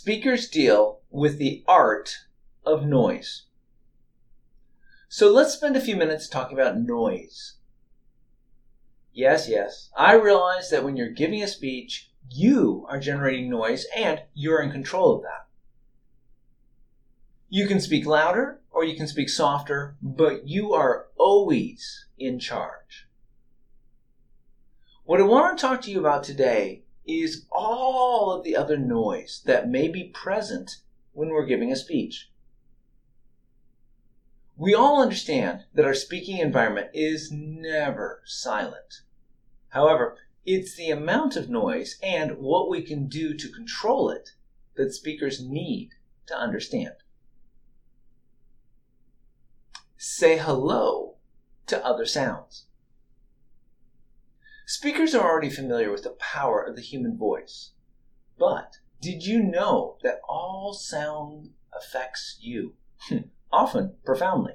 speakers deal with the art of noise. So let's spend a few minutes talking about noise. Yes, yes, I realize that when you're giving a speech, you are generating noise and you're in control of that. You can speak louder or you can speak softer, but you are always in charge. What I want to talk to you about today is all of the other noise that may be present when we're giving a speech. We all understand that our speaking environment is never silent. However, it's the amount of noise and what we can do to control it that speakers need to understand. Say hello to other sounds. Speakers are already familiar with the power of the human voice. But did you know that all sound affects you? Hmm. Often profoundly.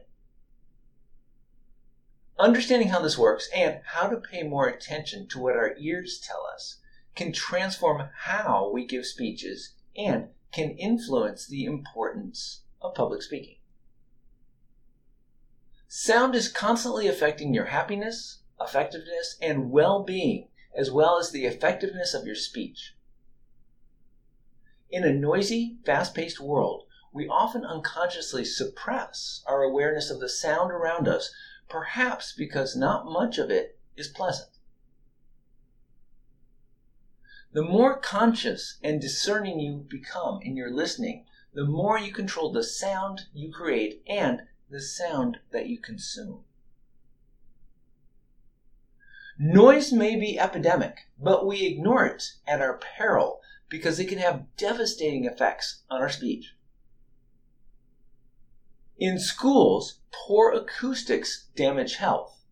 Understanding how this works and how to pay more attention to what our ears tell us can transform how we give speeches and can influence the importance of public speaking. Sound is constantly affecting your happiness, effectiveness, and well being, as well as the effectiveness of your speech. In a noisy, fast paced world, we often unconsciously suppress our awareness of the sound around us, perhaps because not much of it is pleasant. The more conscious and discerning you become in your listening, the more you control the sound you create and the sound that you consume. Noise may be epidemic, but we ignore it at our peril because it can have devastating effects on our speech. In schools, poor acoustics damage health.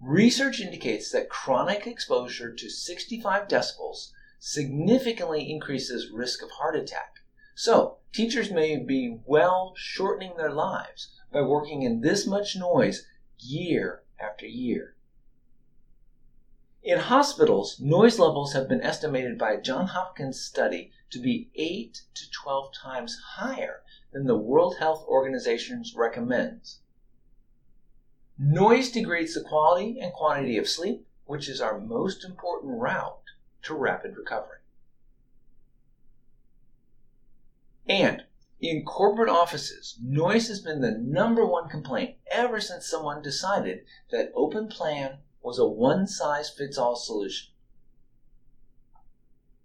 Research indicates that chronic exposure to 65 decibels significantly increases risk of heart attack. So, teachers may be well shortening their lives by working in this much noise year after year. In hospitals, noise levels have been estimated by a Johns Hopkins study to be 8 to 12 times higher than the World Health Organization recommends. Noise degrades the quality and quantity of sleep, which is our most important route to rapid recovery. And in corporate offices, noise has been the number one complaint ever since someone decided that open plan was a one size fits all solution.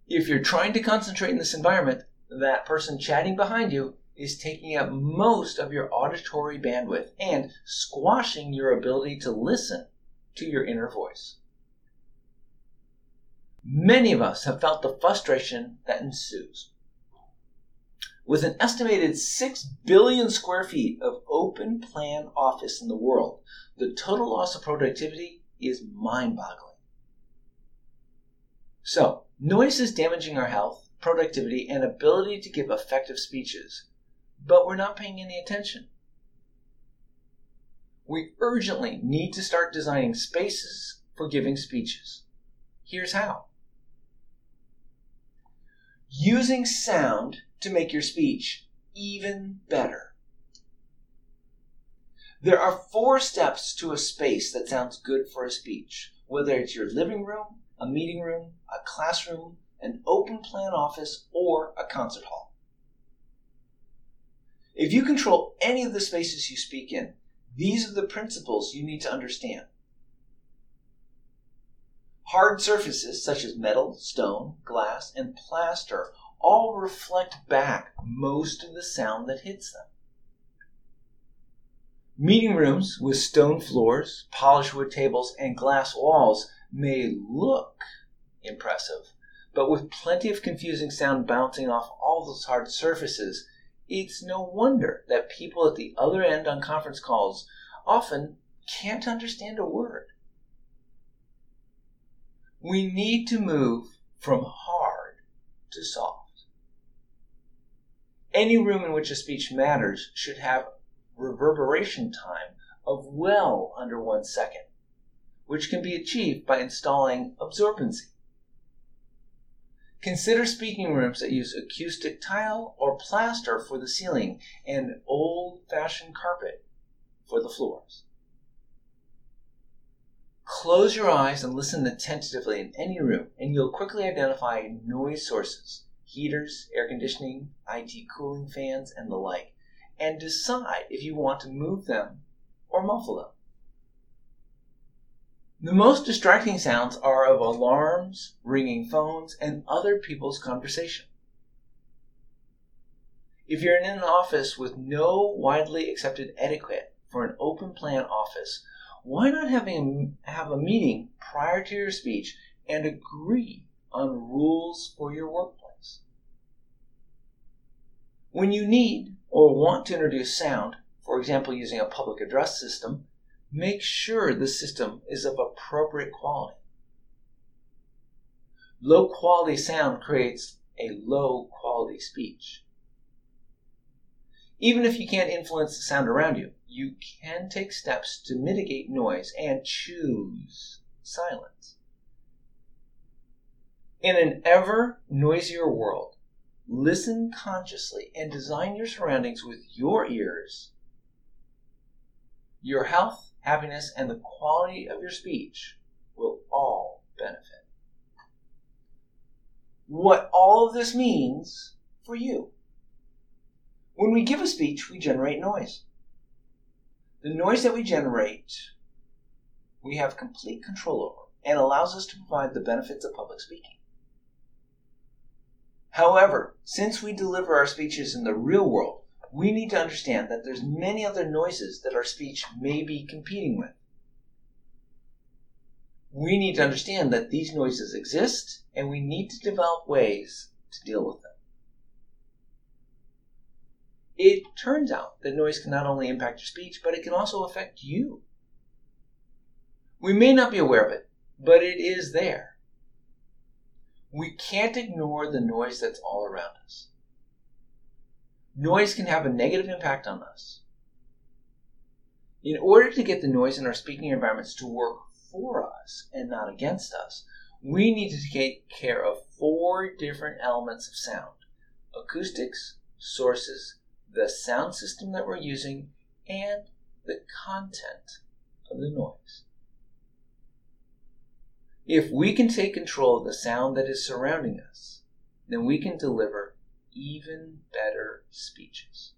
If you're trying to concentrate in this environment, that person chatting behind you is taking up most of your auditory bandwidth and squashing your ability to listen to your inner voice. Many of us have felt the frustration that ensues. With an estimated 6 billion square feet of open plan office in the world, the total loss of productivity is mind boggling. So, noise is damaging our health, productivity, and ability to give effective speeches, but we're not paying any attention. We urgently need to start designing spaces for giving speeches. Here's how using sound to make your speech even better. There are four steps to a space that sounds good for a speech, whether it's your living room, a meeting room, a classroom, an open plan office, or a concert hall. If you control any of the spaces you speak in, these are the principles you need to understand. Hard surfaces such as metal, stone, glass, and plaster all reflect back most of the sound that hits them. Meeting rooms with stone floors, polished wood tables, and glass walls may look impressive, but with plenty of confusing sound bouncing off all those hard surfaces, it's no wonder that people at the other end on conference calls often can't understand a word. We need to move from hard to soft. Any room in which a speech matters should have reverberation time of well under one second, which can be achieved by installing absorbency. Consider speaking rooms that use acoustic tile or plaster for the ceiling and old fashioned carpet for the floors. Close your eyes and listen attentively in any room, and you'll quickly identify noise sources heaters, air conditioning, IT cooling fans, and the like, and decide if you want to move them or muffle them. The most distracting sounds are of alarms, ringing phones, and other people's conversation. If you're in an office with no widely accepted etiquette for an open plan office, why not a, have a meeting prior to your speech and agree on rules for your workplace? When you need or want to introduce sound, for example using a public address system, make sure the system is of appropriate quality. Low quality sound creates a low quality speech. Even if you can't influence the sound around you, you can take steps to mitigate noise and choose silence. In an ever noisier world, listen consciously and design your surroundings with your ears. Your health happiness, and the quality of your speech will all benefit. What all of this means for you. When we give a speech, we generate noise. The noise that we generate, we have complete control over and allows us to provide the benefits of public speaking. However, since we deliver our speeches in the real world, we need to understand that there's many other noises that our speech may be competing with. We need to understand that these noises exist and we need to develop ways to deal with them. It turns out that noise can not only impact your speech, but it can also affect you. We may not be aware of it, but it is there. We can't ignore the noise that's all around us noise can have a negative impact on us. In order to get the noise in our speaking environments to work for us and not against us, we need to take care of four different elements of sound acoustics, sources, the sound system that we're using, and the content of the noise. If we can take control of the sound that is surrounding us, then we can deliver even better speeches.